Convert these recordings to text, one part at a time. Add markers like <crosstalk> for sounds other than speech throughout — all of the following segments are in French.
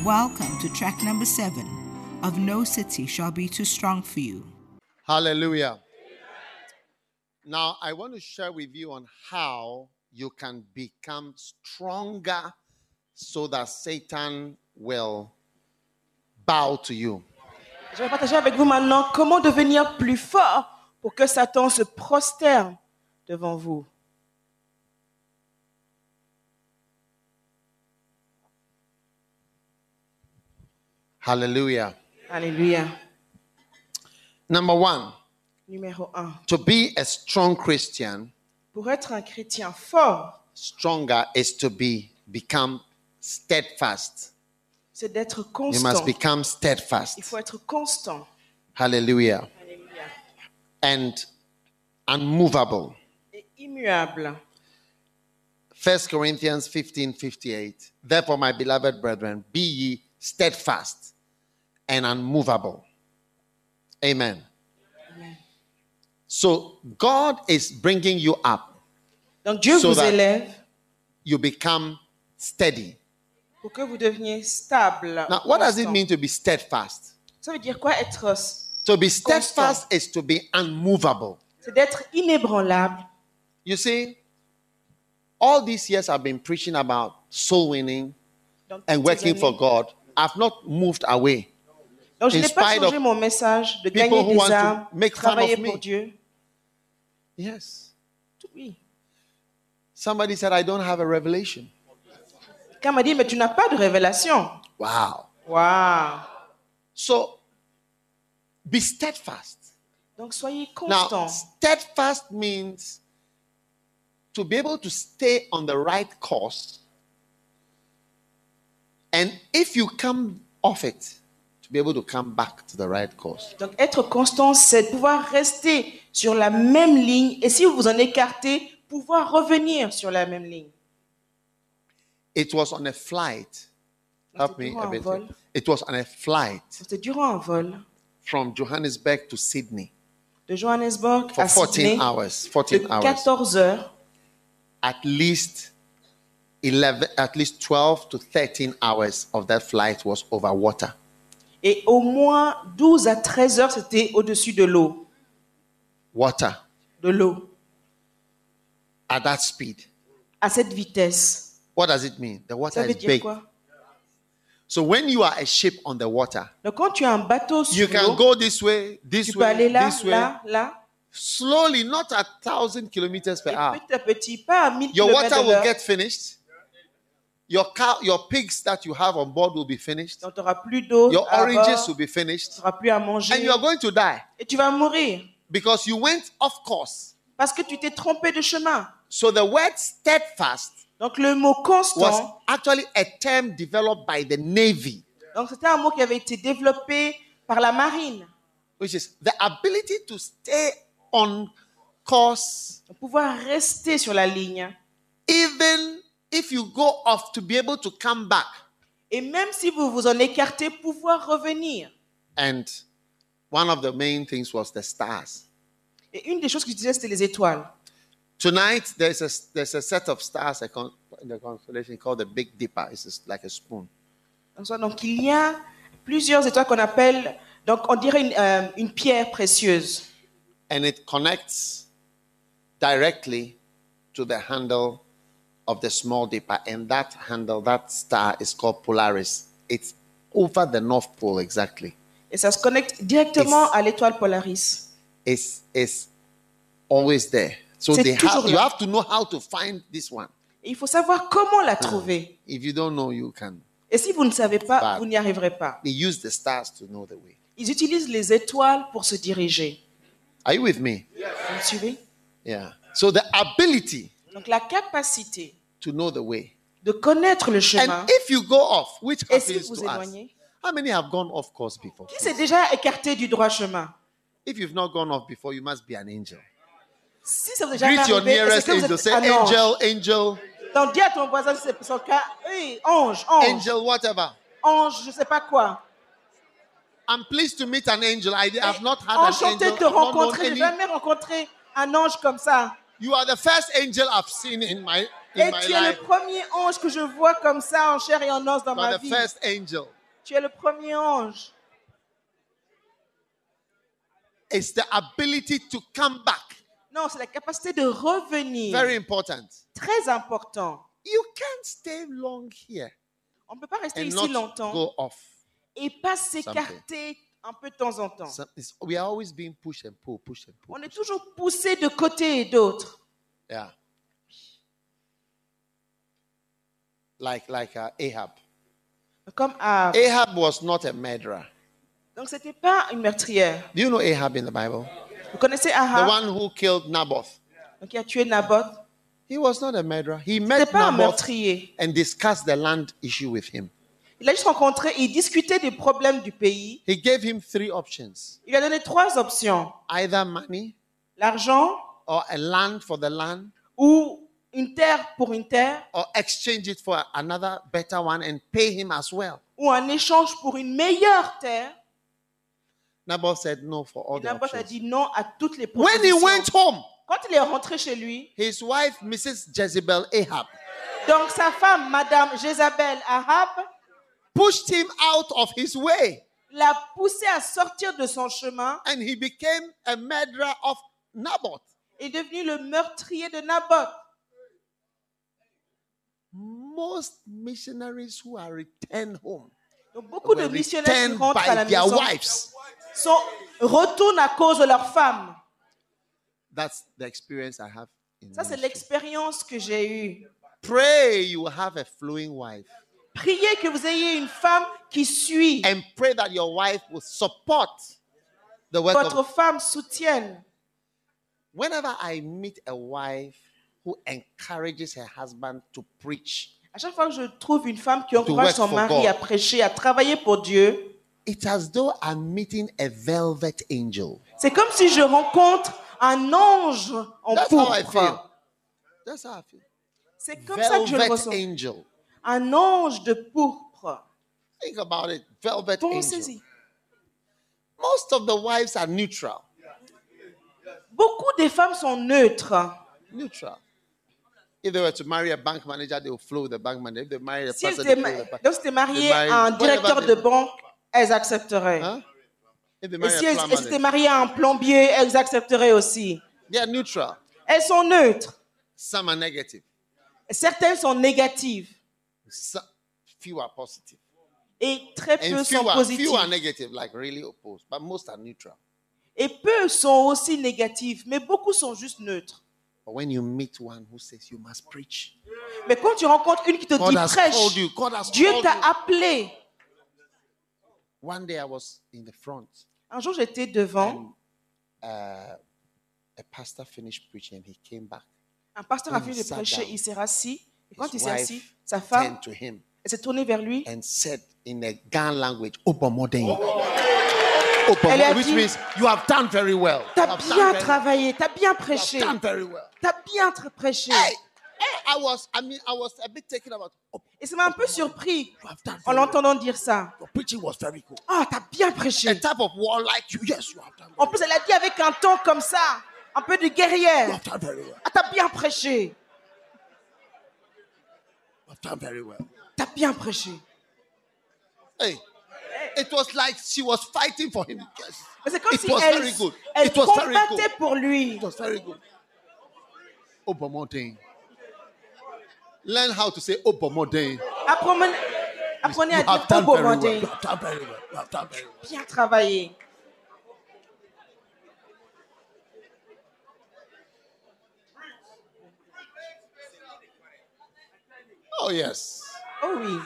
Welcome to track number seven of No City Shall Be Too Strong for You. Hallelujah. Now, I want to share with you on how you can become stronger so that Satan will bow to you. Je vais partager avec vous maintenant comment devenir plus fort pour que Satan se prosterne devant vous. Hallelujah. Hallelujah. Number one, Numéro 1. to be a strong Christian, Pour être un chrétien fort, stronger is to be become steadfast. c'est d'être constant. You must become steadfast. Il faut être constant. Hallelujah. Alléluia. And unmovable. Et immuable. 1 Corinthians 15 58. Therefore, my beloved brethren, be ye steadfast and unmovable. Amen. So, God is bringing you up. Donc Dieu So vous élève You become steady. pour que vous deveniez stable. Now, what does it mean to be steadfast? Ça veut dire quoi être To be steadfast is to be unmovable. C'est d'être inébranlable. You see, all these years I've been preaching about soul winning toutes and working for. God. I've not moved away. Donc je n'ai pas changé mon message de gagner des âmes, travailler pour Dieu. Yes. Oui. Somebody said, I don't have a revelation. Quelqu'un m'a dit, mais tu n'as pas de révélation. Wow. Waouh. So be steadfast. Donc soyez Now, constant. steadfast means to be able to stay on the right course. And if you come off it, be able to come back to the right course. Donc être constant, c'est pouvoir rester sur la même ligne et si vous vous en écartez, pouvoir revenir sur la même ligne. It was on a flight. Help me a bit. vol. It was on a flight C'était durant un vol from Johannesburg to Sydney de Johannesburg for à 14 Sydney hours. de 14 hours. 14 heures. At least 11, at least 12 to 13 hours of that flight was over water. Et au moins 12 à 13 heures, c'était au-dessus de l'eau. Water De l'eau. at that speed. À cette vitesse. What does it mean? The water Ça veut is dire big. quoi? So when you are a ship on the water, Donc quand tu as un bateau you sur can l'eau, go this way, this tu peux aller way, là, this way, là, là. slowly, not at thousand kilometers per Et hour. petit à petit, pas à 1000 Your km water will get finished. Your cow, your pigs that you have on board will be finished. Donc plus d'eau, Your à oranges bord, will be finished, plus à manger. and you are going to die Et tu vas mourir. because you went off course. Parce que tu t'es trompé de chemin. So the word steadfast Donc le mot was constant, actually a term developed by the Navy, donc c'était un mot qui avait été développé par la marine. which is the ability to stay on course De pouvoir rester sur la ligne. even if you go off to be able to come back. Et même si vous vous en écartez, pouvoir revenir. And one of the main things was the stars. Et une des choses que je disais, c'était les étoiles. Tonight, there's a, there's a set of stars in the constellation called the Big Dipper. It's like a spoon. Donc il y a plusieurs étoiles qu'on appelle, donc on dirait une, euh, une pierre précieuse. And it connects directly to the handle of the small dipper. And that handle, that star, is called Polaris. It's over the North Pole exactly. Et ça se connecte directement It's- à l'étoile Polaris. It's, it's always there. So they have, you have to know how to find this one. Et il faut savoir comment la trouver. If you don't know, you can. Et si vous ne savez pas, Bad. vous n'y arriverez pas. They use the stars to know the way. Ils utilisent les étoiles pour se diriger. Are you with me? Vous me suivez? Yeah. So the ability Donc la capacité to know the way. de connaître le And chemin. if you go off, which Et si vous éloignez how many have gone off course before? Qui s'est déjà écarté du droit chemin? If you've not gone off before, you must be an angel. Si ça vous est Greet your arrivé, est-ce nearest que vous angel. êtes Say, un ange angel, angel, Donc dis à ton voisin si c'est son cas, oui, ange, ange, angel, whatever. ange, je sais pas quoi. I'm pleased to meet an angel. I have not had Enchanté de angel. te I've not known rencontrer. J'ai any. jamais rencontré un ange comme ça. You are the first angel I've seen in my in Et my tu es le life. premier ange que je vois comme ça en chair et en os dans You ma are the vie. first angel. Tu es le premier ange. It's the ability to come back. Non, c'est la capacité de revenir. Very important. Très important. You can't stay long here On ne peut pas rester and ici not longtemps go off. et pas s'écarter un peu de temps en temps. It's- we are always being pushed and pulled, pushed and pulled. On est toujours poussé de côté et d'autre. Yeah. Like like uh, Ahab. Comme Ahab. Ahab was not a murderer. Donc, ce n'était pas une meurtrière. Do you know Ahab in the Bible? Vous connaissez The Ahab, one who killed Naboth. qui a tué Naboth He was not a murderer. He met n'était pas un Naboth meurtrier. and discussed the land issue with him. Il a juste rencontré, il discutait des problèmes du pays. He gave him three options Il lui a donné trois options. either money L'argent or a land for the land ou une terre pour une terre or exchange it for another better one and pay him as well. ou un échange pour une meilleure terre. Naboth said no for all Et the Naboth a dit non à toutes les When he went home, Quand il est rentré chez lui, his wife, Mrs. Jezebel Ahab, donc sa femme, Madame Jézabel Ahab, pushed him out of his way l'a poussé à sortir de son chemin and he became a murderer of Naboth. et est devenu le meurtrier de Naboth. Most missionaries who are returned home Donc beaucoup de missionnaires qui rentrent à la maison wives. sont, retournent à cause de leurs femmes. That's the experience I have. In Ça, c'est l'expérience que j'ai eue. Pray you have a flowing wife Priez que vous ayez une femme qui suit. and pray that your wife will support the work Votre of. femme soutienne. Whenever I meet a wife who encourages her husband to preach, À chaque fois que je trouve une femme qui encourage son mari God. à prêcher, à travailler pour Dieu, it's as though I'm meeting a velvet angel. c'est comme si je rencontre un ange en That's how I feel. pourpre. That's how I feel. C'est comme ça que je le ressens. angel. Un ange de pourpre. Think about it. Velvet. Pensez-y. Most of the wives are neutral. Beaucoup des femmes sont neutres. Neutral. If they were to marry a bank manager, they will flow with the bank manager. If they marry a Si person, they flow the donc, si marié à un directeur de banque, elles accepteraient. They Et si elles, étaient mariées à un plombier, elles accepteraient aussi. they are neutral. Elles sont neutres. Some are negative. Certaines sont négatives few are positive. et très peu And few sont are, positives. few are negative, like really opposed. But most are neutral. Et peu sont aussi négatives, mais beaucoup sont juste neutres. But when you meet one who says you must preach, Mais quand tu rencontres une qui te God dit prêche, called you. God has Dieu t'a appelé. One day I was in the front Un jour, j'étais devant. and uh, a pastor finished preaching and he came back. Un pasteur a fini de prêcher, down, il s'est rassis. Et quand il s'est assis, sa femme, s'est tournée vers lui. and said in a Gan language, Obamodeng. Elle a which dit, means you have done very well. T'as bien travaillé, t'as bien you have prêché, done very well. t'as bien prêché. I was, I mean, I was a bit taken about. Oh, Et ça m'a un peu surpris you have done en l'entendant dire ça. Ah, t'as bien prêché. En plus, elle a dit avec un ton comme ça, un peu de You guerrière. have done very well. Ah, t'as bien prêché. You have done very well. T'as bien prêché. Hey, it was like she was fighting for him. Yes. C'est comme It si was elle, very good. elle It was very combattait good. pour lui. It was very good. Learn how to say. Apprenez, apprenez à have dire done very well. Obomodé. You have done very well. You have done very well. Bien travaillé. Oh yes. Oh oui.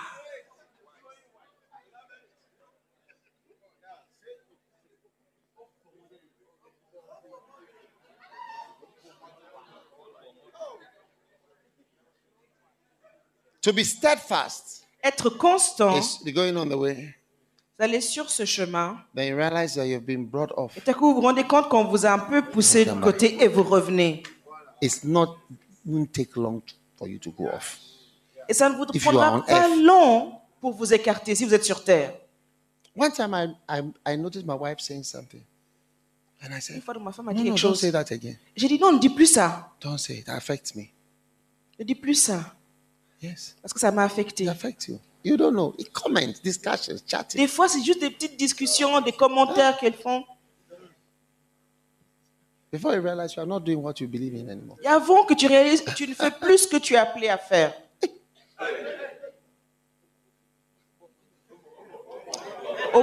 To be steadfast Être constant, is going on the way. vous allez sur ce chemin. Then you realize that you've been brought off. Et à coup, vous vous rendez compte qu'on vous a un peu poussé de côté et vous revenez. It's not won't take long for you to go off. Et ça ne vous prendra pas long pour vous écarter si vous êtes sur terre. One time I, I I noticed my wife saying something. And I Une said, fois, ma femme a No, dit no, quelque don't chose. say that again. J'ai dit non, ne dis plus ça. Don't say it. It affects me. Ne dis plus ça, Yes. parce que ça m'a It affecté. affects you. You don't know. It comments, discussions, chatting. Des fois, c'est juste des petites discussions, des commentaires qu'elles font. Before you realize you are not doing what you believe in anymore. Et avant que tu réalises, tu ne fais plus ce que tu es appelé à faire.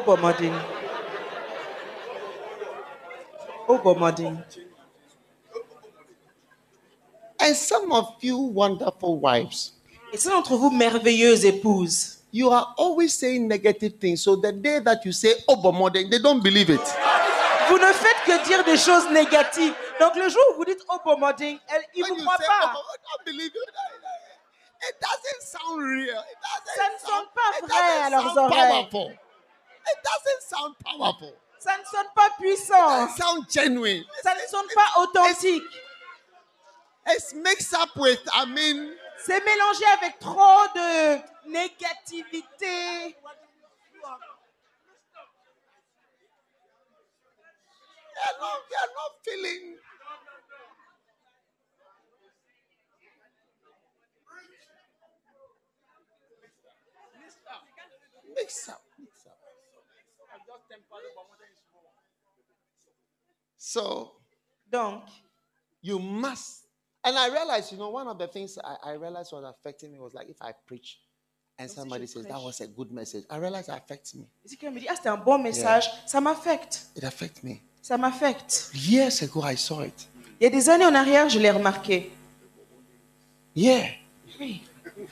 Bomadine. Oh, Bomadine. And some of you wonderful wives, Et c'est d'entre vous, merveilleuses épouses. you are always saying negative things. So the day that you say Obomode, they don't believe it. Vous ne faites que dire des choses négatives. Donc, le jour où vous dites Oh, Bomadine, elle- ils ne vous croient pas. Obomode, I don't believe you. It doesn't sound real. It doesn't Ça ne sound, sonne pas it vrai à doesn't leurs sound oreilles. powerful. It doesn't sound powerful. Ça ne sonne pas puissant. It sound genuine. Ça ne sonne pas authentique. It's mixed up with, I mean, C'est mélangé avec trop de négativité. they're not, they're not feeling. Mix up, mix up. So Donc, you must. And I realized, you know, one of the things I, I realized was affecting me was like if I preach and si somebody je says that was a good message, I realize it affects me. si quelqu'un me dit, ah, c'était un bon message, ça m'affecte. It affects me. Ça m'affecte. Years ago, I saw it. Il y a des années en arrière, je l'ai remarqué. Yeah. Oui.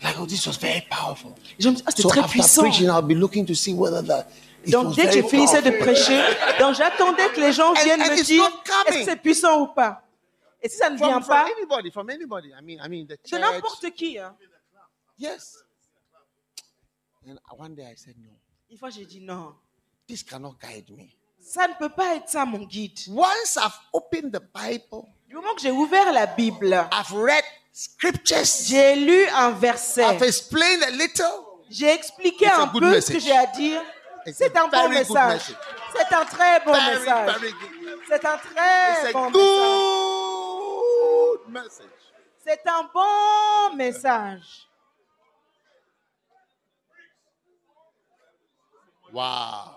Like, oh, this was very powerful. Ah, très after puissant. preaching, I'll be looking to see whether the it Donc, was dès que very je finissais de powerful. prêcher, donc j'attendais que les gens And- viennent and me it's dire not coming. est-ce que c'est puissant ou pas? Et si ça ne vient from, from pas, anybody, from anybody. I mean, I mean the de church. n'importe qui. hein. Yes. And one day I said, no, Une fois, j'ai dit non. this cannot guide me. Ça ne peut pas être ça, mon guide. Once I've opened the Bible, Du moment que j'ai ouvert la Bible, I've read scriptures, j'ai lu un verset, I've explained a little. j'ai expliqué It's un peu ce message. que j'ai à dire. C'est un bon message. C'est un très bon Very, message. C'est un très It's bon a message. good message. C'est un bon message. Wow.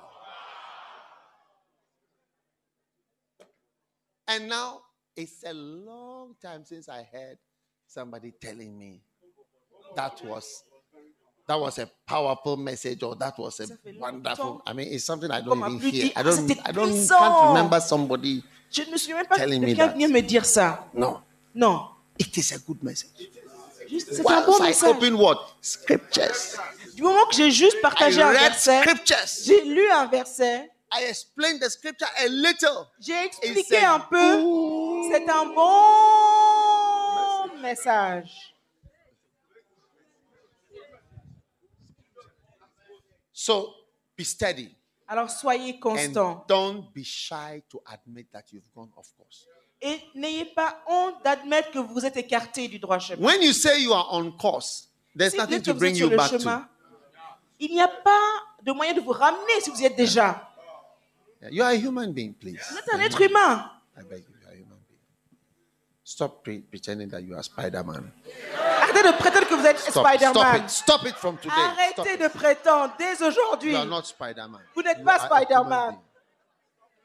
And now it's a long time since I heard somebody telling me that was that was a powerful message or that was a wonderful. I mean, it's something I don't even hear. I don't. I can't remember somebody. Je ne me souviens même pas Telling quelqu'un that. venir me dire ça. No, Non. it is a good message. C'est un bon I message. open what? Scriptures, Du moment que j'ai juste I partagé un read verset, scriptures. j'ai lu un verset, I explained the scripture a little. j'ai expliqué a un peu. C'est un bon message. So be steady Alors soyez and constants. don't be shy to admit that you've gone off course. Et n'ayez pas honte d'admettre que vous êtes écarté du droit chemin. When you say you are on course, there's Si vous nothing dites que to vous bring êtes you sur le back to. chemin, il n'y a pas de moyen de vous ramener si vous y êtes déjà. You are a human being, please. Vous êtes un être humain. I beg you, Stop pre- pretending that you are Spider-Man. Arrêtez de prétendre que vous êtes Stop, stop Spider-Man. it. Stop it from today. Arrêtez de prétendre dès aujourd'hui. You are not Spider-Man. Vous n'êtes You pas Spider-Man.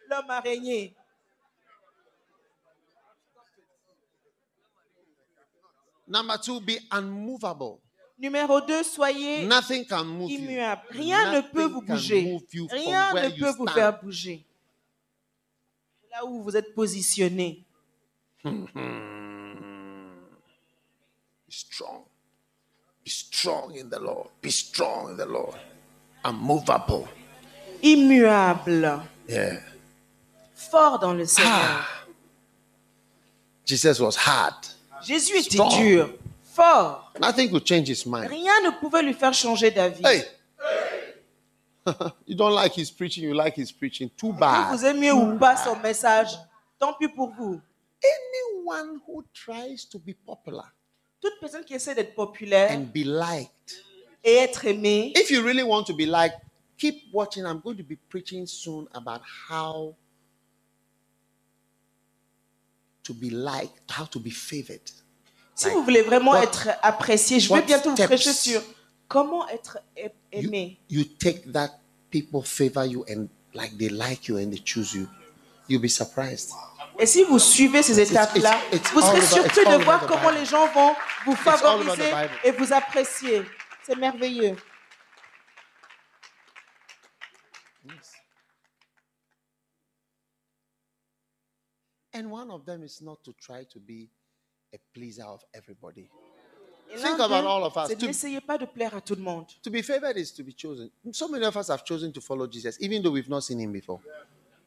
L'homme araignée. Number two, be unmovable. Numéro 2, soyez Nothing can move you. immuable. Rien ne peut vous bouger. Rien ne peut vous faire bouger. Là où vous êtes positionné. Be strong. Be strong in the Lord. Be strong in the Lord. Unmovable. Immuable. Yeah. Fort dans le Seigneur. Ah. Jesus was hard. Jésus était Strong. dur. Fort. Nothing could change his mind. Rien ne pouvait lui faire changer d'avis. Hey. <laughs> you don't like his preaching, you like his preaching. Too Que bad. vous aimiez ou pas son message, tant pis pour vous. Anyone who tries to be popular Toute personne qui essaie d'être populaire and be liked, et être aimée, if you really want to be liked, keep watching. I'm going to be preaching soon about how to be liked, how to be favored. Si vous voulez vraiment what- être apprécié, je vais what bientôt vous steps prêcher sur comment être a- you, aimé. you take that people favor you and like they like you and they choose you. You'll be surprised. Et si vous suivez ces étapes-là, vous serez surpris de voir comment les gens vont vous favoriser et vous apprécier. C'est merveilleux. And one of them is not to try to be a pleaser of everybody. Think about all of us. n'essayez pas de plaire à tout le monde. To be favored is to be chosen. So many of us have chosen to follow Jesus, even though we've not seen him before.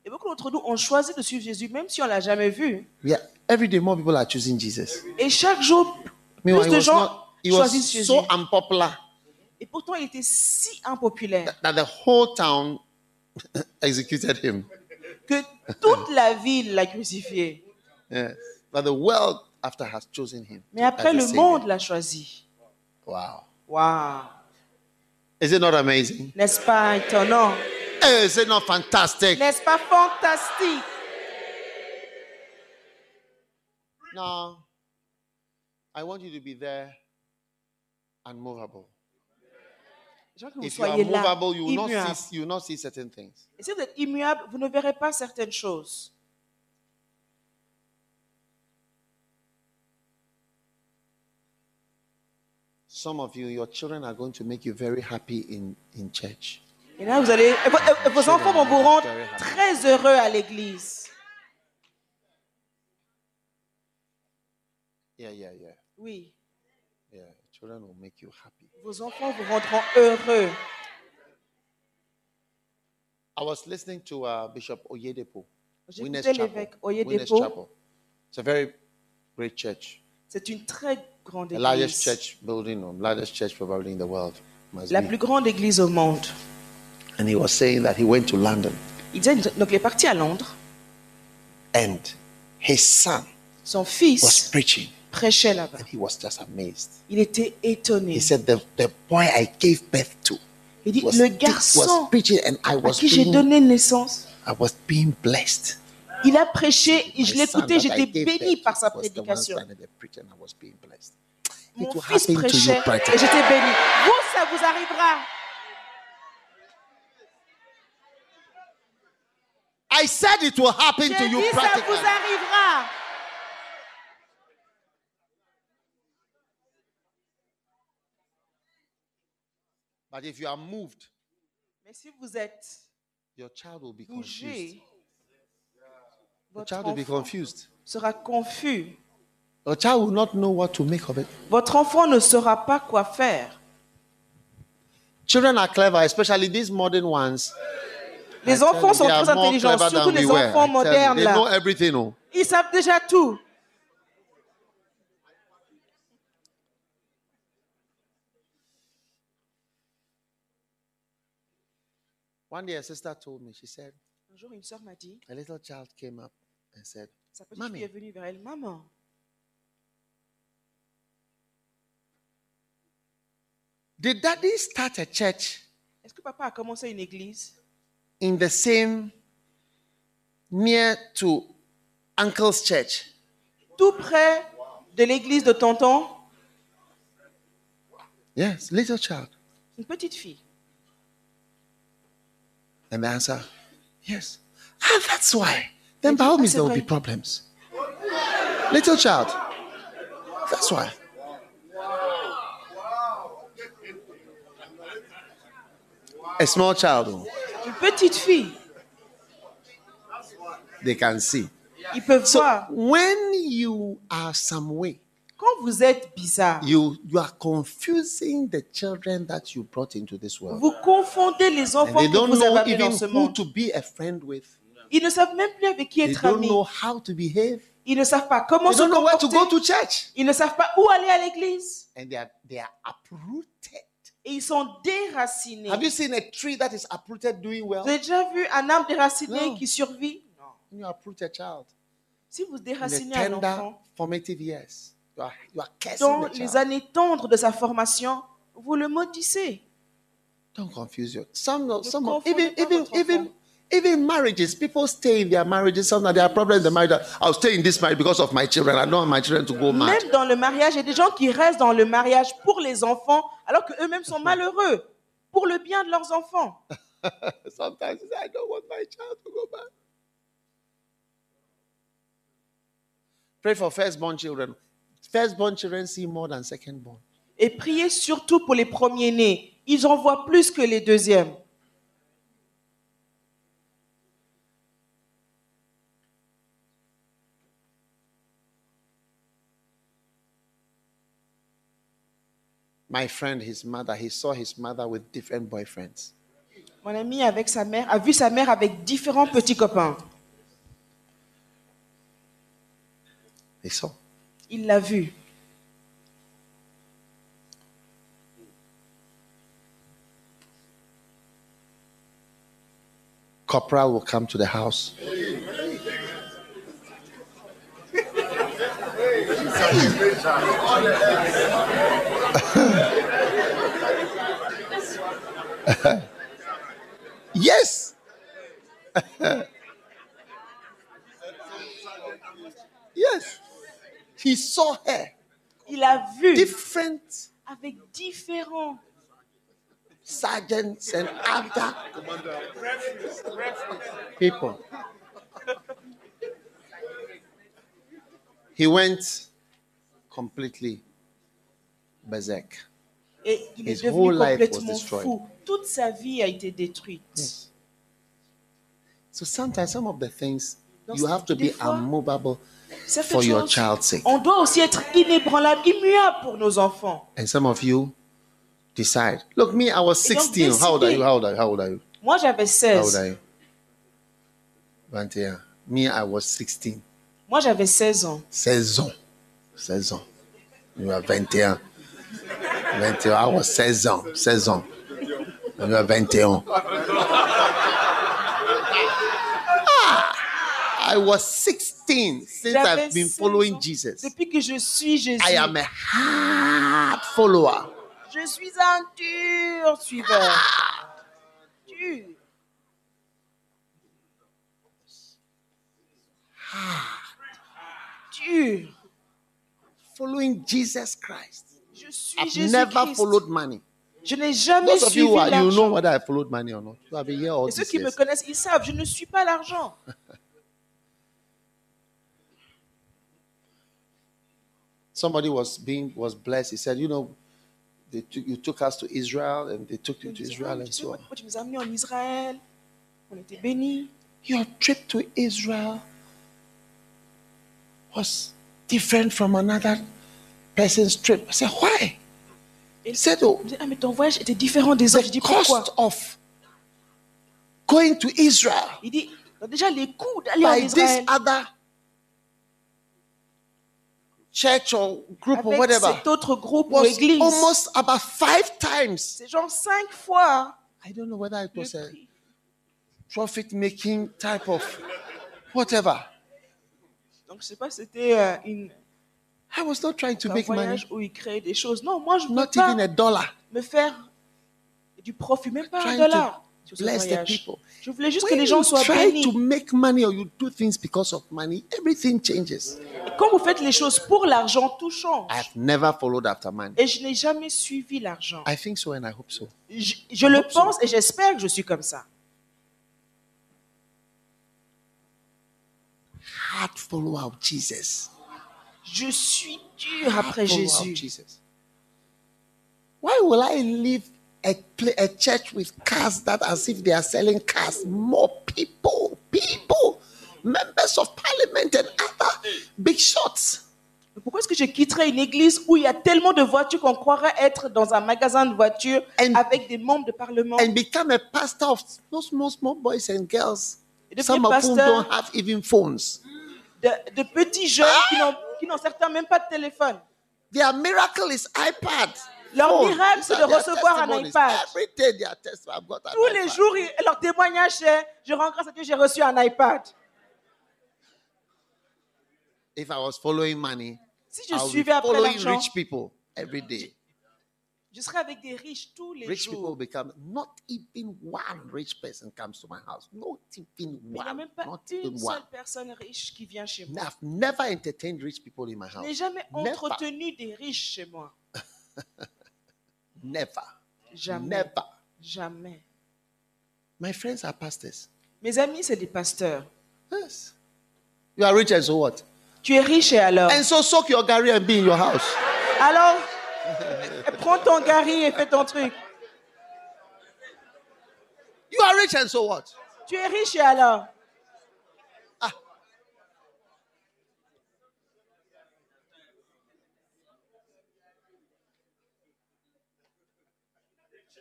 Et beaucoup d'entre nous ont choisi de suivre Jésus, même si on l'a jamais vu. Yeah, every day more people are choosing Jesus. Et chaque jour, Meanwhile, plus he de was, gens not, he was choisissent Jésus. so unpopular Et pourtant, il était si impopulaire that the whole town <laughs> executed him. que toute la ville l'a crucifié. Yes. But the world after has chosen him. Mais après, le savior. monde l'a choisi. Wow. Waouh! Is it not amazing? N'est-ce pas étonnant? Eh, Is it not fantastic? N'est-ce pas fantastique? Now, I want you to be there unmovable. Je veux que vous If you are movable, you will, not see, you will not see certain things. Et si vous êtes immuable, vous ne verrez pas certaines choses. Some of you, your children are going to make you very happy in, in church. Et là, vous allez, et vos, et vos enfants vont vous rendre très heureux à l'église. Yeah, yeah, yeah. Oui, Yeah. Children will make you happy. vos enfants vous rendront heureux. I was listening to uh, Bishop Oyedepo. Winners J'écoutais Chapel. l'évêque Winners Oyedepo. Chapel. It's a very great church. C'est une très grande The largest église. church building, largest church probably in the world. La be. plus grande église au monde. And he was saying that he went to London Il, disait, donc il est parti à Londres. and his son Son was fils preaching prêchait là-bas. and he was just amazed. Il était étonné. He said, The, the boy I gave birth to Il dit, was, le garçon preaching and I à was, qui j'ai being, donné naissance, I was being blessed. il a prêché, et je l'écoutais, j'étais béni par sa prédication. Mon fils prêchait et j'étais béni. Vous, ça vous arrivera. I said it will happen to you dit, ça vous arrivera. But if you are moved, Mais si vous êtes your child will be confused. bougé, The votre child will be enfant confused. sera confus. Your child will not know what to make of it. Votre enfant ne saura pas quoi faire. Children are clever, especially these modern ones. Les enfants sont très intelligents, surtout les were. enfants modernes They know là. everything. Oh. Ils savent déjà tout. One day, a sister told me, she said, Un jour, une sœur m'a dit, a little child came up and said, sa petite fille est venue vers elle, maman, Did daddy start a church? Est-ce que papa a commencé une église? In the same, near to uncle's church? tout près de l'église de tonton Yes, little child. Une petite fille. And the answer, yes. Ah, that's why. Then by all means there will be problems. Little child. That's why. A small child, petite fille. they can see. Ils peuvent So voir. when you are some way, Quand vous êtes bizarre, you you are confusing the children that you brought into this world. vous confondez les enfants que don't vous know avez amenés dans ce who monde. to be a friend with. Ils ne savent même plus avec qui They être don't amis. know how to behave. Ils ne savent pas comment They se don't know where to comporter. go to church. Ils ne savent pas où aller à l'église. And they are they are uprooted. Et ils sont déracinés. Have you seen a tree that is uprooted doing well? Vous avez déjà vu un arbre déraciné Non. qui survit? Non. You uproot a child Si vous déracinez un enfant formative years, you are, you are cursing dans the les child. années tendres de sa formation, vous le maudissez. Don't confuse you. Some, Ne some, even, even, even. Even marriages, people stay in their marriages. Sometimes there are problems in the marriage. I'll stay in this marriage because of my children. I don't want my children to go mad. Même dans le mariage, il y a des gens qui restent dans le mariage pour les enfants, alors qu'eux-mêmes sont malheureux pour le bien de leurs enfants. <laughs> Sometimes say, I don't want my child to go mad. Pray for firstborn children. Firstborn children see more than secondborn. Et priez surtout pour les premiers-nés. Ils en voient plus que les deuxièmes. My friend, his mother, he saw his mother with different boyfriends. Mon ami avec sa mère a vu sa mère avec différents petits copains. He saw. Il l'a vu. Corporal will come to the house. <laughs> <laughs> yes. <laughs> yes. He saw her. Il a vu Different avec différents. sergeants and other people. He went completely berserk. Et il est His whole devenu life was complètement destroyed. fou. Toute sa vie a été détruite. So sometimes some of the things Donc, you have to des be fois, unmovable Certaines for your choses, child's sake. on doit aussi être inébranlable, immuable pour nos enfants. And some of you decide. Look, me, I was Et donc, 16. How old are you? How old are you? How old are you? Moi, j'avais How old 16. are you? Vantia. Me, I was 16. Moi, j'avais 16 ans. 16 ans. 16 ans. You are 21. 21. I was 16 ans. 16 ans. You are 21. Ah, I was 16 since I've been following. Jesus. Depuis que je suis Jésus, I am a hard follower. je suis un dur suiveur. Dur. Dur. Following Jesus Christ. I've never followed money. Je n'ai jamais Those of suivi you, who are, you know l'argent. whether I followed money or not. You have been here all Et ceux these qui me years. connaissent, ils savent, je ne suis pas l'argent. <laughs> Somebody was being was blessed. He said, you know, they took, you took us to Israel and they took you to Israel ah, and so on. Pourquoi tu nous as amenés en Israël On était bénis. Your trip to Israel was different from another person's trip. I said, why? He said, oh, Il ah, mais ton voyage était différent des autres. Je dis, pourquoi? cost of going to Israel Il dit, déjà les coûts d'aller en by this Israël other church or group or whatever cet autre groupe ou was église, almost about five times. c'est genre cinq fois I don't know whether it was a profit making type of whatever. Donc je sais pas c'était euh, une, I was not trying to un make money, voyage où il créait des choses. Non, moi je ne veux not pas even a dollar. me faire du profit, même pas un dollar sur to ce bless the people. Je voulais juste que When les gens you soient try bénis. to make money or you do things because of money, everything changes. Et quand vous faites les choses pour l'argent, tout change. I've never followed after money. Et je n'ai jamais suivi l'argent. I think so and I hope so. Je, je le pense et j'espère que je suis comme ça. Hard follower of Jesus. Je suis dur après of Jésus. Why will I leave a, a church with cars that as if they are selling cars? More people, people, members of parliament and other big shots. Pourquoi est-ce que je quitterais une église où il y a tellement de voitures qu'on croirait être dans un magasin de voitures And- avec des membres de parlement? and become a pastor of those small, small boys and girls. Some of whom don't have even phones. de, de petits jeunes qui n'ont qui n'ont certains même pas de téléphone. Their miracle is iPad. Leur phone. miracle, c'est de recevoir un iPad. Every day they are testimony. I've got an Tous les iPad. jours, leur témoignage, c'est Je rends grâce à Dieu, j'ai reçu un iPad. If I was following money, Si je I suivais après l'argent, rich people every day. Je serai avec des riches tous les Rich people jours. become not even one rich person comes to my house. Not even Mais il n'y a one. même pas Not une even one. seule personne riche qui vient chez moi. I've never entertained rich people in my Je n'ai house. jamais Never. entretenu des riches chez moi. <laughs> Never. Jamais. Never. Jamais. My friends are pastors. Mes amis, c'est des pasteurs. Yes. You are rich and so what? Tu es riche et alors? And so soak your Gary and be in your house. Alors, <laughs> prends ton gari et fais ton truc. You are rich and so what? Tu es riche et alors? Ah.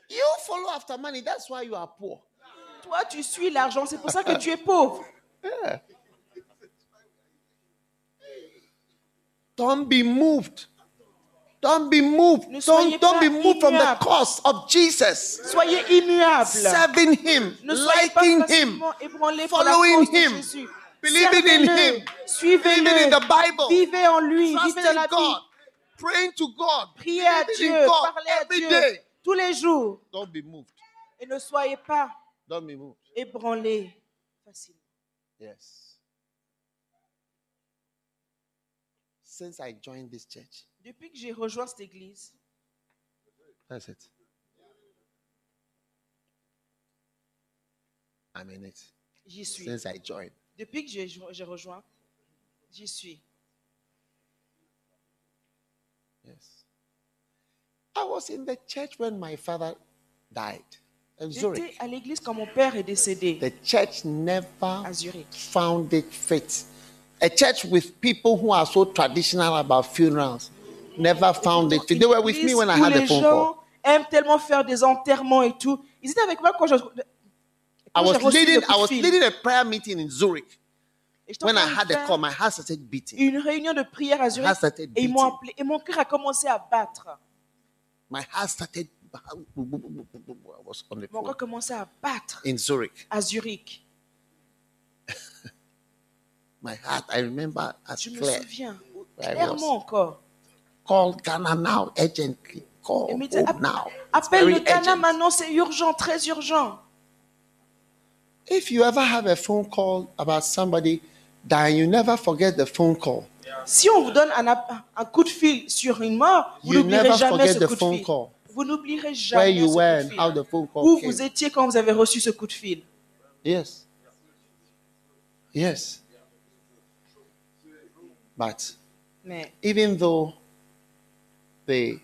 You follow after money. That's why you are poor. Toi, tu suis l'argent, c'est pour ça que tu es pauvre. Don't be moved. Don't be moved. Ne Don't, don't be moved from the immuable. cause of Jesus. Soyez immuables. Serving Him, Ne liking Him, facilement ébranlés par la following Him, believing in Him, believing in the Bible, Vivez en lui. Vivez trusting la God, vie. praying to God, Priez à Dieu. God Parlez à every Dieu day. tous les jours. Don't be moved. Et ne soyez pas Don't be moved. ébranlés facilement. Yes. Since I joined this church, Depuis que j'ai rejoint cette église, that's it. I'm in it. j'y suis. Since I joined. Depuis que j'ai j'ai rejoint, j'y suis. Yes. I was in the church when my father died in Zurich. J'étais à l'église quand mon père est décédé The church never à Zurich. found it fit. A church with people who are so traditional about funerals never found it. They were with me when I had the les phone call. gens aiment tellement faire des enterrements et tout. Ils étaient avec moi quand je. I was leading, I was a prayer meeting in Zurich. When I had the faire call, my heart started beating. Une réunion de prière à Zurich et ils m'ont beating. appelé et mon cœur a commencé à battre. My heart started. I was on the Mon cœur commençait à battre in Zurich. à Zurich. <laughs> My heart, I remember as Je me souviens clairement encore. Call Ghana now urgently. Call home now. Appelle le Ghana maintenant, c'est urgent, très urgent. If you ever have a phone call about somebody dying, you never forget the phone call. Si on vous donne un, un coup de fil sur une mort, vous You n'oublierez jamais ce the coup de phone fil. call. Vous n'oublierez Where jamais you ce were coup de and how fil. the phone call Où came. vous étiez quand vous avez reçu ce coup de fil. Yes. Yes. But Mais even though they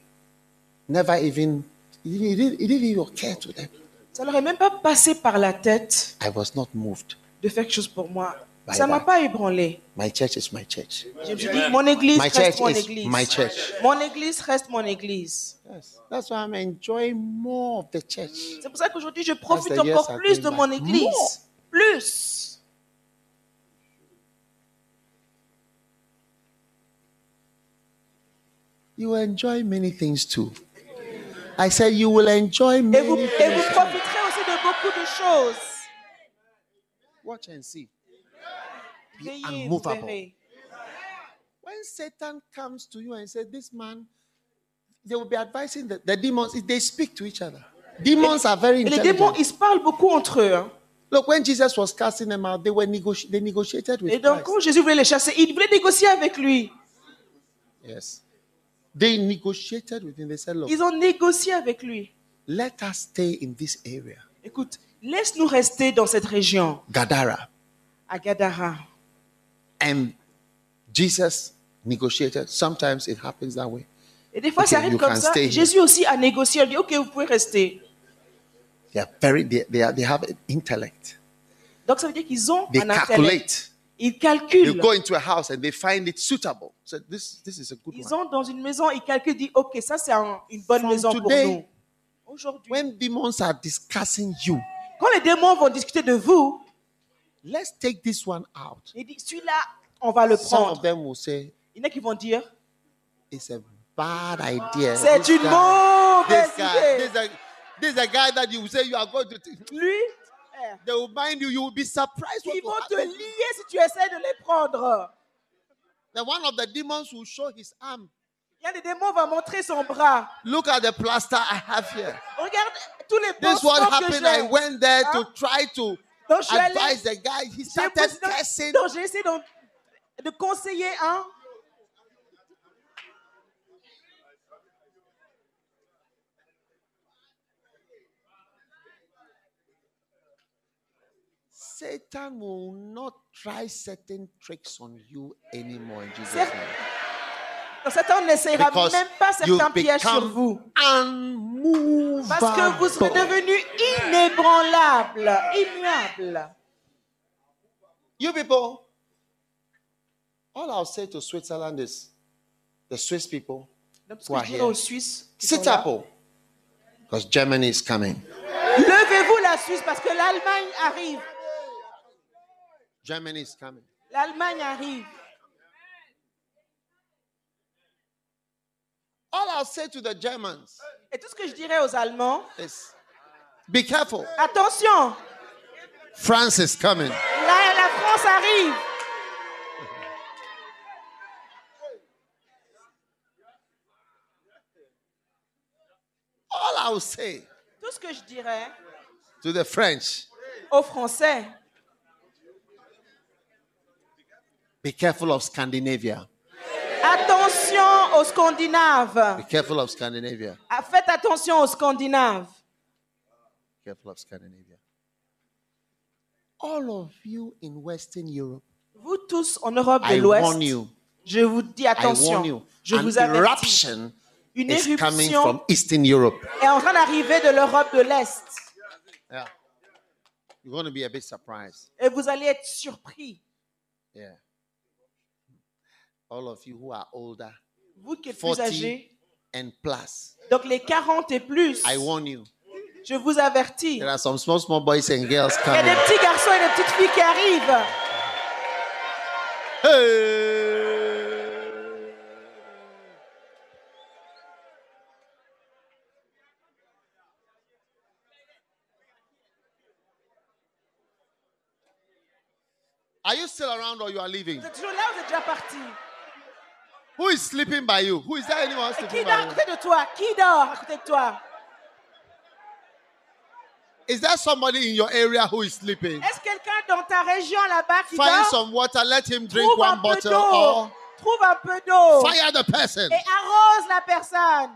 never even, it didn't, it didn't even occur to them, ça leur est même pas passé par la tête I was not moved. de faire quelque chose pour moi. Bye ça m'a pas ébranlé. My church is my church. Je me suis dit, mon église My reste church mon is église. my church. Mon église reste mon église. Yes. That's why I'm enjoying more of the church. C'est pour ça qu'aujourd'hui, je profite the years encore are plus going de mon by. église. Plus. You will enjoy many things too. I said you will enjoy Et vous, many et things. vous profiterez aussi de beaucoup de choses. Watch and see. Be unmovable. When Satan comes to you and says, This man, they will be advising the, the demons, they speak to each other. Demons are very Et les démons, intelligent. ils se parlent beaucoup entre eux. hein. Look, when Jesus was casting them out, they were negoti- they negotiated with Et donc, Christ. quand Jésus voulait les chasser, il voulait négocier avec lui. Yes. They negotiated with him. They said, Look, Ils ont négocié avec lui. let us stay in this area. Écoute, laisse-nous rester dans cette région, Gadara. à Gadara. And Jesus negotiated. Sometimes it happens that way. Et des fois, Ok, ça arrive you comme can ça. stay here. Jésus aussi a négocié. Il dit, OK, vous pouvez rester. They are very they, they, are, they have an intellect. Donc, ça veut dire qu'ils ont They un intellect. calculate. Ils They calculent. go into a house and they find it suitable. So this this is a good Ils entrent dans une maison, ils calculent, ils disent, OK, ça, c'est un- une bonne From maison pour nous. Aujourd'hui, When demons are discussing you, quand les démons vont discuter de vous, let's take this one out. ils disent, celui-là, on va le Some of prendre. them will say Il y en a qui vont dire, it's a bad idea. c'est une guy- mauvaise This guy, idée. this, a, this a guy that you say you are going to. Lui, eh, They will bind you. You will be surprised. Ils vont te lier si tu essaies de les prendre. Then one of the demons will show his arm. Il Qu'un des démons va montrer son bras. Look at the plaster I have here. Regarde tous les This is what happened. I j'ai. went there to Hein? try to Donc, advise the guy. He started cursing. donc, j'ai essayé donc de conseiller un. Satan will not try certain tricks on you anymore in Jesus' name. Satan n'essayera même pas you certains pièges sur vous. Parce que vous serez devenus inébranlables, immuables. You people, all I'll say to Switzerland is the Swiss people, Donc, Who que are here. aux Suisses, sit up, because Germany is coming. levez-vous la Suisse parce que l'Allemagne arrive. Germany is coming. L'Allemagne arrive. All I'll say to the Germans Et tout ce que je dirais aux Allemands, is be careful. attention, France is coming. la, la France arrive. All I'll say Tout ce que je dirais to the French aux Français, be careful of Scandinavia. attention aux Scandinaves. Be careful of Scandinavia. Ah, Faites attention aux Scandinaves. Careful of Scandinavia. All of you in Western Europe, Vous tous en Europe de I warn l'Ouest, you. je vous dis I warn attention. you. Je An vous avertis. eruption Une is coming éruption from Eastern Europe. est en train d'arriver de l'Europe de l'Est. Yeah. You're going to be a bit surprised. Et vous allez être surpris. Yeah. All of you who are older Vous qui êtes 40 plus âgés, and plus, donc les 40 et plus, I warn you. je vous avertis. There are some small, small boys and girls Il y a coming. des petits garçons et des petites filles qui arrivent. Hey! Are you still around or you are leaving? Vous êtes toujours là, vous êtes déjà partis. Who is sleeping by you? Who is there anyone eh, qui sleeping à by you? côté de toi Qui dort à côté de toi Is there somebody in your area who is sleeping? Est-ce quelqu'un dans ta région là-bas qui Find dort some water, let him drink Trouve un one peu bottle d'eau. or Trouve un peu d'eau. fire the person. Et arrose la personne.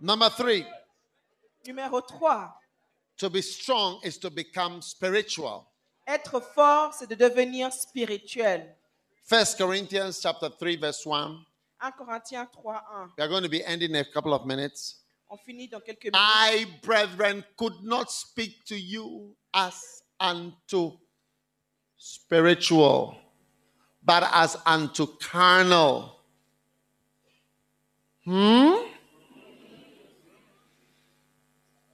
Number three, Numéro 3. to be strong is to become spiritual. Être fort, c'est de devenir spirituel. First Corinthians chapter 3, verse 1. 1 Corinthiens 3, 1. We are going to be ending in a couple of minutes. On finit dans quelques minutes. I, brethren, could not speak to you as unto spiritual, but as unto carnal. Hmm?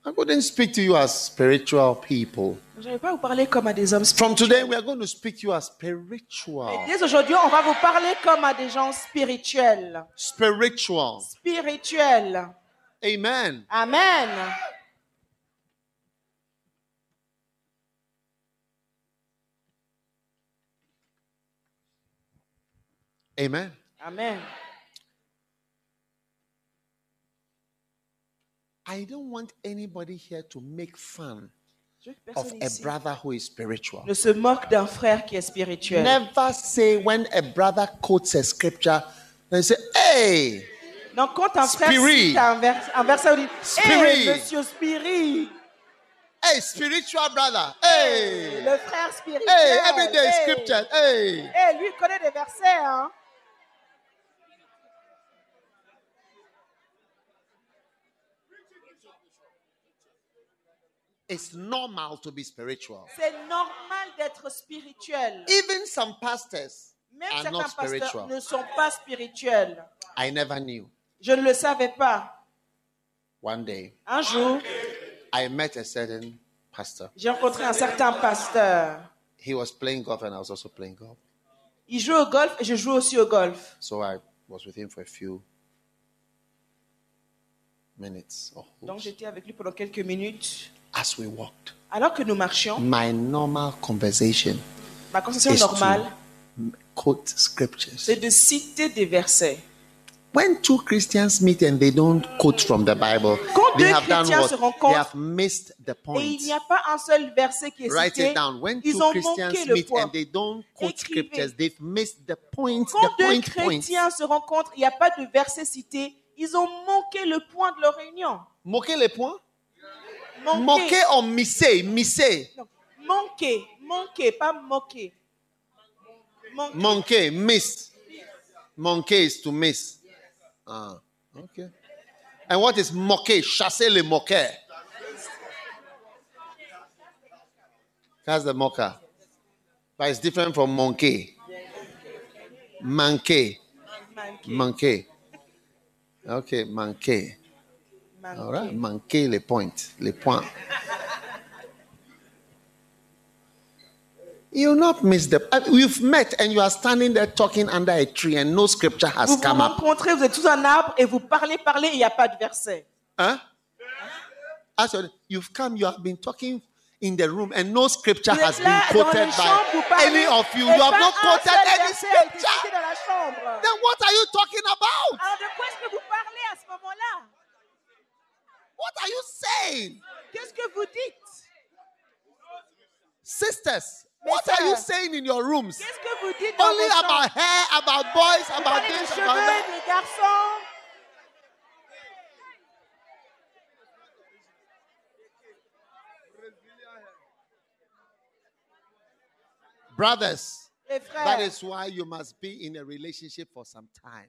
I couldn't speak to you as spiritual people. Je ne vais pas vous parler comme à des hommes From spirituels. today, we are going to speak to you as spiritual. Et dès aujourd'hui, on va vous parler comme à des gens spirituels. Spiritual. Spirituels. Amen. Amen. Amen. Amen. I don't want anybody here to make fun of a brother who is spiritual. ne se moque d'un frère qui est spirituel. Never say when a brother quotes a scripture, they say, Hey, Donc, quand un frère Spirit. cite un, vers, un verset, on dit. Hey, monsieur Spirit, hey, spiritual brother, hey, le frère spirituel. hey, everyday hey. scripture, hey. Hey, lui, il connaît des versets. Hein? It's normal to be spiritual. C'est normal d'être spirituel. Even some pastors Même are certains not pasteurs spiritual. ne sont pas spirituels. I never knew. Je ne le savais pas. One day, Un jour, I met a certain pastor. J'ai rencontré un certain pasteur. He was playing golf and I was also playing golf. Il joue au golf et je joue aussi au golf. So I was with him for a few minutes. or Donc hoops. j'étais avec lui pendant quelques minutes. As we walked, Alors que nous marchions, my normal conversation ma conversation is normale, to quote scriptures. c'est de citer des versets. When two Christians meet and they don't quote from the Bible, Quand they deux have done chrétiens what? se They rencontrent have missed the Et point. il n'y a pas un seul verset qui est Write cité. it down. When Ils two ont Christians le meet point. and they don't quote Écrivez. scriptures, they've missed the point. Quand The deux point point. chrétiens se rencontrent, il n'y a pas de verset cité. Ils ont manqué le point de leur réunion. Moquer les points? Manqué. Moquer misser? Misser. Non, manqué, manqué, pas moqué. Manqué. Monkey, miss. Monkey is to miss. Ah, okay. And what is moquer? Chasser le moqueur. That's the mocker. But it's different from monkey. Manquer. Manqué. Manquer. Okay, manquer. Manqué. All right, manquer les points. Les points. You'll not miss the. uh, We've met and you are standing there talking under a tree and no scripture has Vous vous come up. rencontrez, vous êtes sous un arbre et vous parlez, parlez, il n'y a pas de verset. Huh? I said, you've come, you have been talking in the room and no scripture has been quoted vous by any of you. You have not quoted any verset a été cité scripture. Then what are you talking about? What are you saying? Qu'est-ce que vous dites? Sisters, Mes what are you sœurs. saying in your rooms? Qu'est-ce que vous dites dans Only vos chambres? about hair, about boys, Vous about parlez des this, cheveux, about that. des garçons. Brothers, Les frères, that is why you must be in a relationship for some time.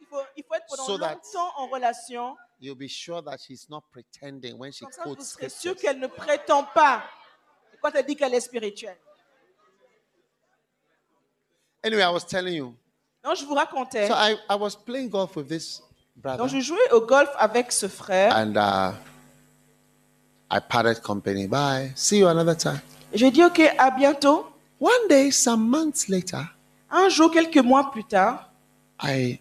il, faut, il faut être pendant so that- longtemps en relation. You'll be sure that she's not pretending when she Comme ça, vous quotes serez scriptures. sûr qu'elle ne prétend pas quand elle dit qu'elle est spirituelle? Anyway, I was telling you. Donc, je vous racontais. So I, I was playing golf with this brother. Donc, je jouais au golf avec ce frère. and uh, I parted company. Bye. See you another time. Et je lui ai dit, OK, à bientôt. One day, some months later, Un jour, quelques mois plus tard, I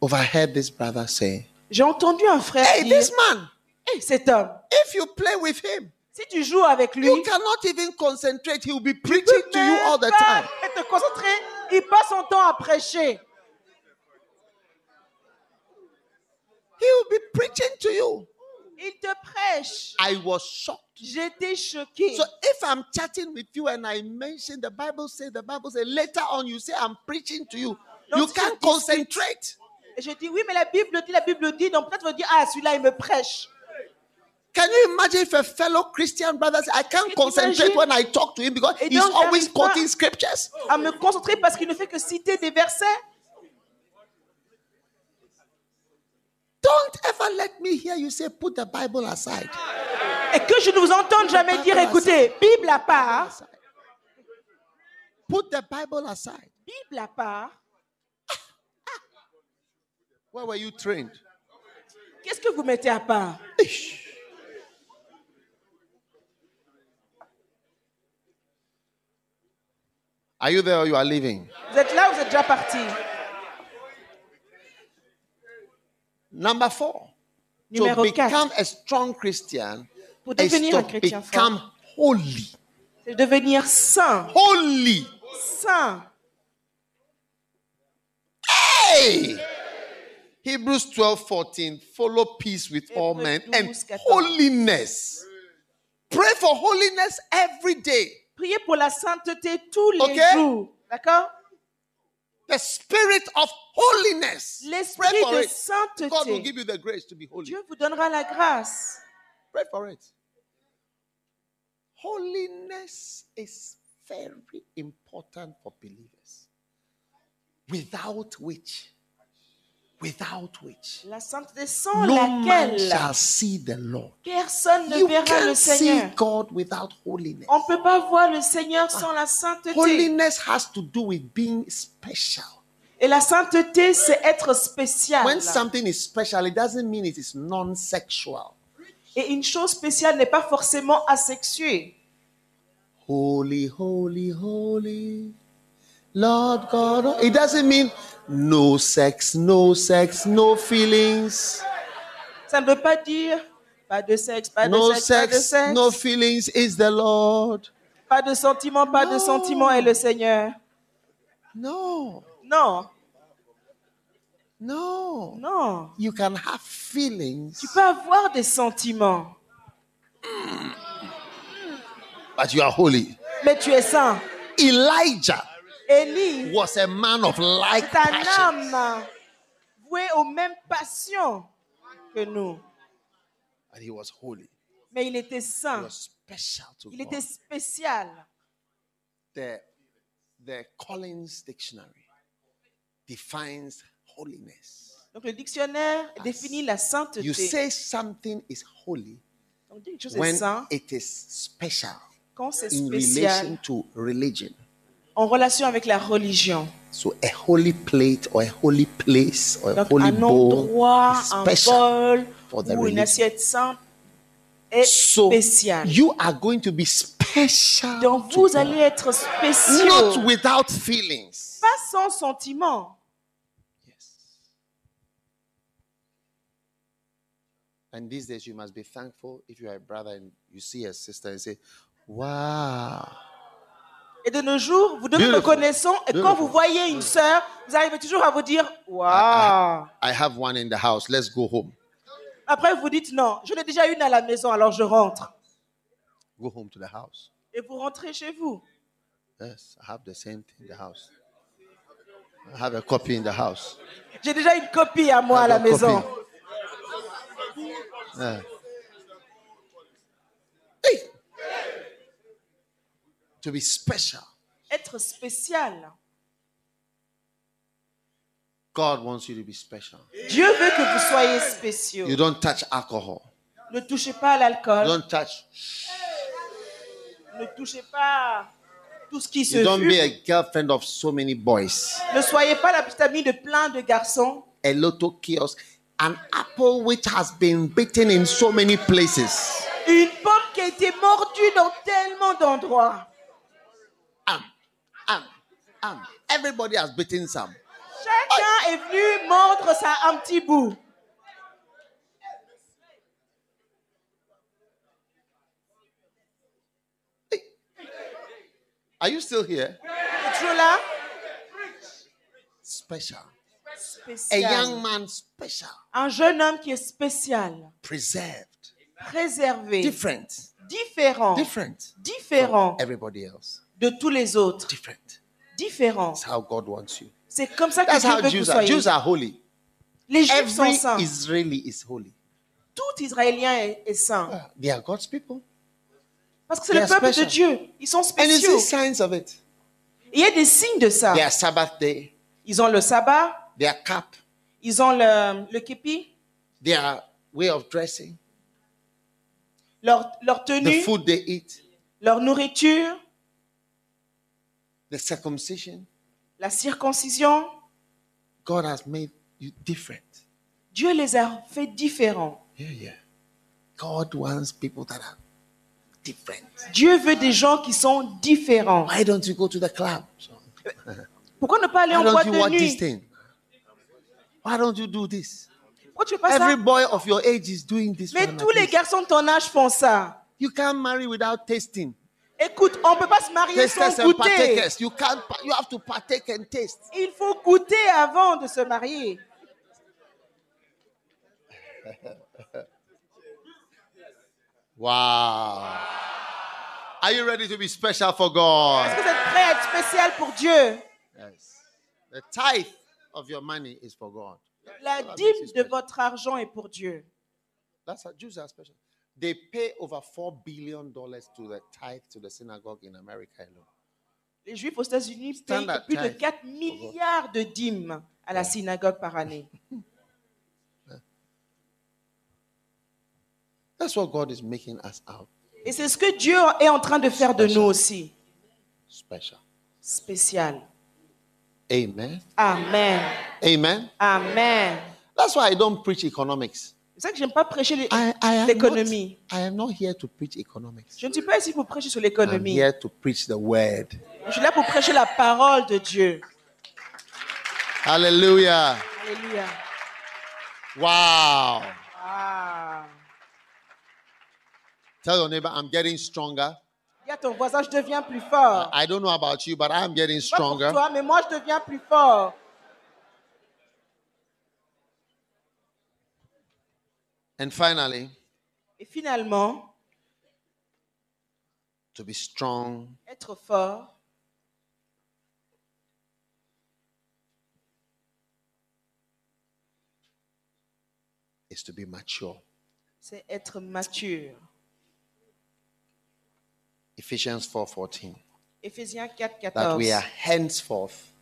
overheard this brother say, j'ai entendu un frère Hey, dire, this man, Hey, cet homme, if you play with him, si tu joues avec lui, you cannot even concentrate. He will be preaching to you all the pas time. te concentrer. Il passe son temps à prêcher. He will be preaching to you. Il te prêche. I was shocked. J'étais choquée. So if I'm chatting with you and I mention the Bible say the Bible say later on you say I'm preaching to you, Donc, you si can't concentrate. Et je dis, oui, mais la Bible dit, la Bible dit. Donc peut-être vous dire, ah, celui-là, il me prêche. Can you imagine if a fellow Christian brother says, I can't concentrate when I talk to him because Et he's donc, always quoting scriptures? À me concentrer parce qu'il ne fait que citer des versets. Don't ever let me hear you say, put the Bible aside. Et que je ne vous entende jamais dire, écoutez, Bible à part. Put the Bible aside. Bible à part, Where were you trained? qu'est-ce que vous mettez à part? Are you there or you are leaving? Vous êtes là ou vous êtes déjà parti? Number four. Numéro to 4. become a strong Christian Pour is devenir un to chrétien fort, become holy. c'est devenir saint. Holy. Saint. Hey! Hebrews 12 14. Follow peace with all men and holiness. Pray for holiness every day. Priez pour la sainteté tous les Ok. jours. D'accord The spirit of holiness. Pray for de it. God will give you the grace to be holy. Dieu vous donnera la grâce. Pray for it. Holiness is very important for believers. Without which, without which, La sainteté sans no man laquelle shall see the Lord. personne ne You verra le can't see Seigneur. God without holiness. On ne peut pas voir le Seigneur sans la sainteté. Holiness has to do with being special. Et la sainteté, c'est être spécial. When something is special, it doesn't mean it is non sexual. Et une chose spéciale n'est pas forcément asexuée. Holy, holy, holy, Lord God. It doesn't mean no sex, no sex, no feelings, Ça ne veut pas dire pas de sexe, pas de no sexe, pas de sex, sexe. no feelings is the Lord. Pas de sentiment, pas de Non. sentiment est le Seigneur. No, Non, no. non. You can have feelings, Tu peux avoir des sentiments, but you are holy. mais tu es saint. Elijah Élie was a man of like un âme voué aux mêmes passions que nous. but he was holy. Mais il était He saint. was special to Il God. était spécial. The, the Collins Dictionary defines holiness. Donc le dictionnaire définit la You sainteté. say something is holy Donc quelque chose est when saint it is special quand c'est in spécial relation to religion. En relation avec la religion. So a holy plate or a holy place or a Donc holy un bowl endroit, un special. bol for the ou une religion. assiette sainte est So spéciale. you are going to be special. Donc to vous God. allez être spéciaux. not without feelings. Pas sans sentiment. Yes. And these days, you must be thankful if you are a brother and you see a sister and say, Wow. Et de nos jours, vous Beautiful. reconnaissant. Et quand vous voyez une sœur, vous arrivez toujours à vous dire Waouh I have one in the house. Let's go home. Après, vous dites Non, je l'ai déjà une à la maison, alors je rentre. Go home to the house. Et vous rentrez chez vous. Yes, I have the same thing in the house. I have a copy in the house. J'ai déjà une copie à moi à la maison. Yeah. Hey. To be special. Être spécial. God wants you to be special. Dieu veut que vous soyez spéciaux. You don't touch alcohol. Ne touchez pas à l'alcool. Don't touch. Ne touchez pas tout ce qui se You don't be fume. a girlfriend of so many boys. Ne soyez pas la petite amie de plein de garçons. A lotto kiosk. An apple which has been bitten in so many places. Une pomme qui a été mordue dans tellement d'endroits. Um. Everybody has bitten some. Chacun est venu mordre ça un petit bout. Are you still here? Là? Special. A Spécial. young man, special. Un jeune homme qui est spécial, Preserved. préservé, Different. différent, Different. différent Everybody else. de tous les autres. Different. Différent. That's how God wants you. C'est comme ça que That's Dieu how veut que vous Jews are. soyez. Jews are holy. Les Juifs sont saints. Israeli is holy. Tout Israélien est, est saint. Ah, They are God's people. Parce que c'est They le are peuple special. de Dieu. Ils sont And you spéciaux. see signs of it. Il y a des signes de ça. Their Sabbath day, Ils ont le sabbat, their cap, ils ont le, le képi, their way of dressing, leur, leur the tenue, food they eat, leur nourriture, the circumcision. la circoncision. God has made you different. Dieu les a fait différents. Yeah, yeah. God wants people that are different. Dieu veut des gens qui sont différents. Why don't you go to the club? Pourquoi ne pas aller Why en don't boîte you de watch this nuit? thing? Why don't you do this? Pourquoi tu fais pas Every ça? boy of your age is doing this. Mais tous les garçons de ton âge font ça. You can't marry without tasting. Écoute, on ne peut pas se marier Tasters sans and goûter. partakers. You can't. pa- You have to partake and taste. Il faut goûter avant de se marier. <laughs> Wow. Are you ready to be special for Est-ce God? que vous êtes prêts à être spécial pour Dieu? Yes. The tithe of your money is for God. La dîme de votre argent est pour Dieu. That's how Jews are special. They pay over four billion dollars to the tithe to the synagogue in America alone. Les Juifs aux États-Unis payent Standard plus de tithe. 4 milliards de dîmes à la synagogue par année. <laughs> That's what God is making us out Et c'est ce que Dieu est en train de faire de nous aussi. special. Spécial. Amen. Amen. Amen. Amen. That's why I don't preach economics. C'est ça que j'aime pas prêcher les- I, I, am not, l'économie. I here to preach economics. Je ne suis pas ici pour prêcher sur I'm l'économie. here to preach the word. Je suis là pour prêcher la parole de Dieu. Hallelujah. Alléluia. Wow. Ah. Tell your neighbor, I'm getting stronger. Dis à ton voisin, je deviens plus fort. I don't know about you, but I'm getting Pas pour stronger. toi, mais moi, je deviens plus fort. And finally, Et finalement, to be strong être fort, is to be mature. c'est être mature. Ephesians 4:14. Éphésiens 4, That we are henceforth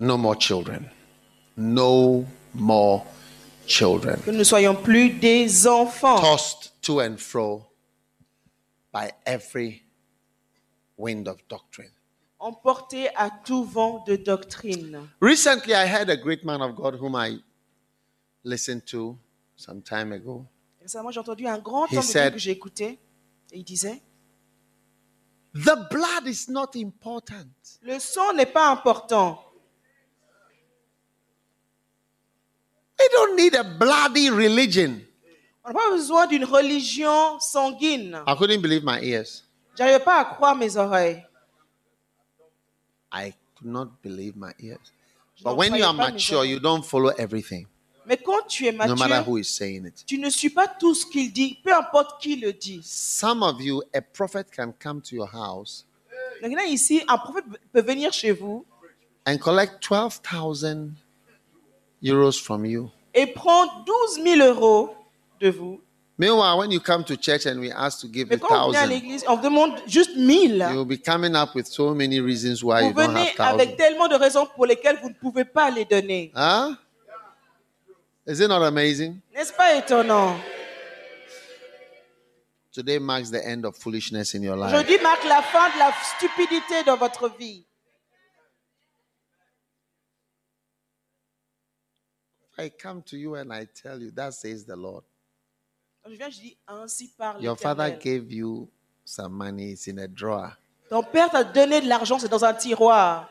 no more children. No more children. Que nous ne soyons plus des enfants, Tossed to and fro by every wind of doctrine. emportés à tout vent de doctrine. Recently, I heard a great man of God whom I listened to some time ago. Récemment, j'ai entendu un grand homme de que j'ai écouté. Et il disait The blood is not important. Le sang n'est pas important. We don't need a bloody religion. On n'a pas besoin d'une religion sanguine. I couldn't believe my ears. J'arrivais pas à croire mes oreilles. I could not believe my ears. Je But when you are mature, you don't follow everything, Mais quand tu es no matter mature, who is saying it. tu ne suis pas tout ce qu'il dit, peu importe qui le dit. Some of you, a prophet can come to your house Donc là, ici, un prophète peut venir chez vous and collect 12,000 euros from you. et prendre 12 000 euros de vous. Meanwhile, when you come to church and we ask to give Mais you quand vous venez à 1,000, l'église, on vous demande juste 1000. you'll be coming up with so many reasons why Vous you don't venez have avec 1,000. tellement de raisons pour lesquelles vous ne pouvez pas les donner. Huh? Is it not amazing? N'est-ce pas étonnant? Today marks the end of foolishness in your life. Aujourd'hui marque la fin de la stupidité dans votre vie. I come to you and I tell you, that says the Lord. Quand je viens, je dis ainsi par Your father l'Éternel. gave you some money, it's in a drawer. Ton père t'a donné de l'argent, c'est dans un tiroir.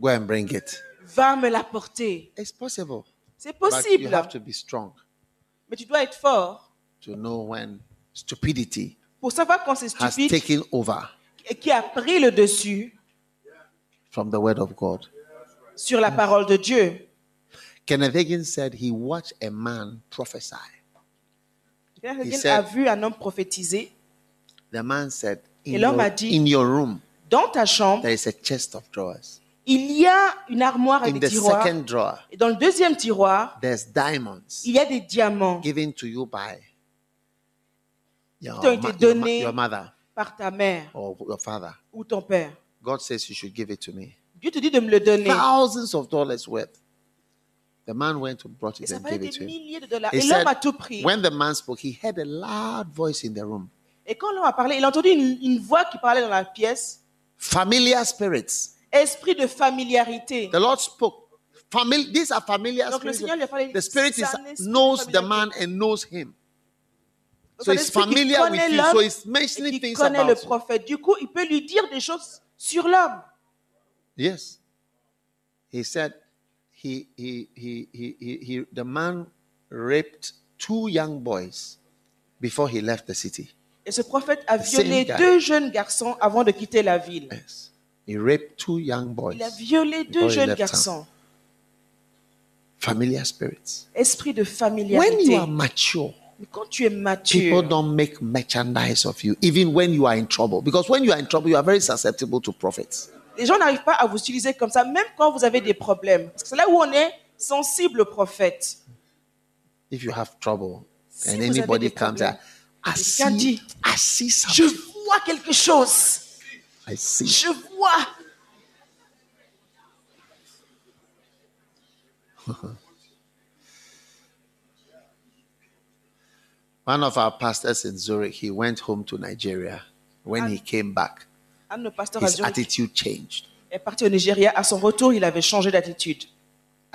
Go and bring it. Va me l'apporter. It's possible. C'est But you possible. have to be strong Mais tu dois être fort to know when stupidity pour savoir quand c'est has stupide taken over et qui a pris le dessus from the word of God. sur la parole de Dieu. Kenneth Hagin said he watched a man prophesy. Quelqu'un said- a vu un homme prophétiser. The man said, Et in l'homme your, a dit- in your room, Dans ta chambre, there is a chest of drawers. il y a une armoire In avec des the tiroirs. second drawer, Et dans le deuxième tiroir, there's diamonds il y a des diamants given to you by your, Qui t'ont été donnés. your mother par ta mère or your father. ou ton père. God says you should give it to me. Dieu te dit de me le donner. Thousands of dollars worth. The man went and brought Et it ça and gave it to him. He Et l'homme said, a tout pris. when the man spoke, he heard a loud voice in the room. Et quand l'homme a parlé, il a entendu une, une voix qui parlait dans la pièce. Familiar spirits. Esprit de familiarité. The Lord spoke. Famil- these are familiar Donc le spirits. Seigneur lui a parlé. The spirit is, knows the man and knows him. Donc, So he's familiar with connaît you. So he's et mentioning things connaît le about you. prophète. Du coup, il peut lui dire des choses sur l'homme. Yes. He said he, he, he, he, he, he, the man raped two young boys before he left the city. Et ce prophète a violé deux jeunes garçons avant de quitter la ville. Yes. He raped two young boys. Il a violé deux jeunes town. garçons. Familiar spirits. Esprit de When familiarité. you are mature, Mais quand tu es people mature, don't make merchandise of you, even when you are in trouble. Because when you are in trouble, you are very susceptible to prophets. Les gens n'arrivent pas à vous utiliser comme ça, même quand vous avez des problèmes. Parce que c'est là où on est sensible au prophète. If you have trouble Si and vous avez anybody des comes problèmes, out, I quelqu'un see, dit, I see Je something. vois quelque chose. I see. Je vois. <laughs> One of our pastors in Zurich, he went home to Nigeria. When he came back, Un de nos pasteurs à his Zurich attitude changed. est parti au Nigeria. À son retour, il avait changé d'attitude.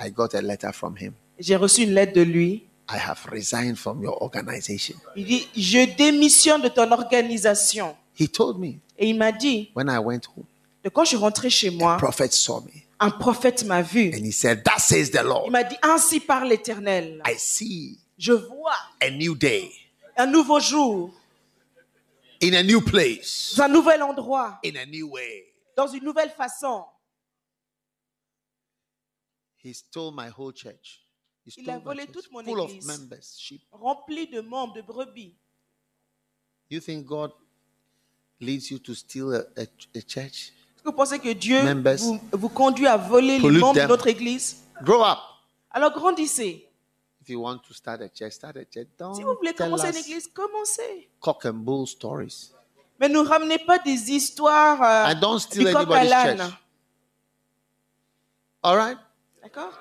I got a letter from him J'ai reçu une lettre de lui I have resigned from your organization. Il dit, je démissionne de ton organisation. He told me Et il m'a dit, when I went home, quand je suis rentré chez moi, prophet saw me un prophète m'a vu. and he said, That says the Il Lord. m'a dit, ainsi par l'Éternel, I see je vois a new day un nouveau jour, in a new place, dans un nouvel endroit, in a new way. dans une nouvelle façon. He stole my whole church. He Il a my volé toute mon full of église. members, sheep. Rempli de membres, de brebis. You think God leads you to steal a, a, a church? Est-ce que vous pensez que Dieu Members. vous, vous conduit à voler les membres them. de notre église? Grow up. Alors grandissez. If you want to start a church, start a church. Don't Si vous voulez commencer une église, commencez. cock and bull stories. Mais ne ramenez pas des histoires euh, I don't steal du coq à anybody's l'âne. All right? D'accord?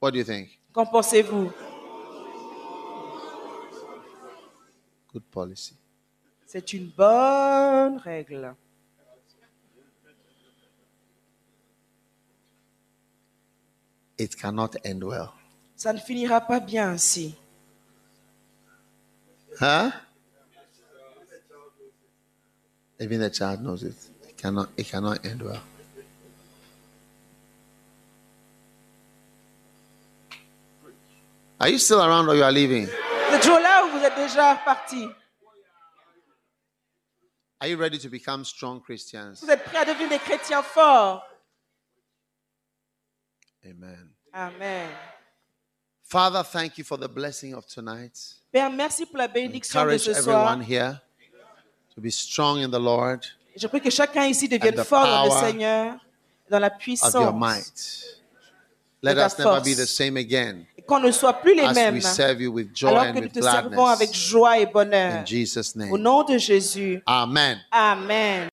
What do you think? Qu'en pensez-vous? Good policy. C'est une bonne règle. It cannot end well. Ça ne finira pas bien ainsi. Huh? Even the child knows it. It cannot it cannot end well. Are you still around or you are leaving? Êtes toujours là ou vous êtes déjà parti Are you ready to become strong Christians? Vous êtes prêts à devenir des chrétiens forts? Amen. Amen. Father, thank you for the blessing of tonight. Père, merci pour la bénédiction de Encourage ce soir. everyone here to be strong in the Lord Je prie que chacun ici devienne the fort dans le Seigneur, dans la of your puissance. might. Let ta us never be the same again Et qu'on ne soit plus les as mêmes, we serve you with joy alors and que nous with te servons avec gladness. joie et bonheur. In Jesus' Au name. nom de Jésus. Amen. Amen.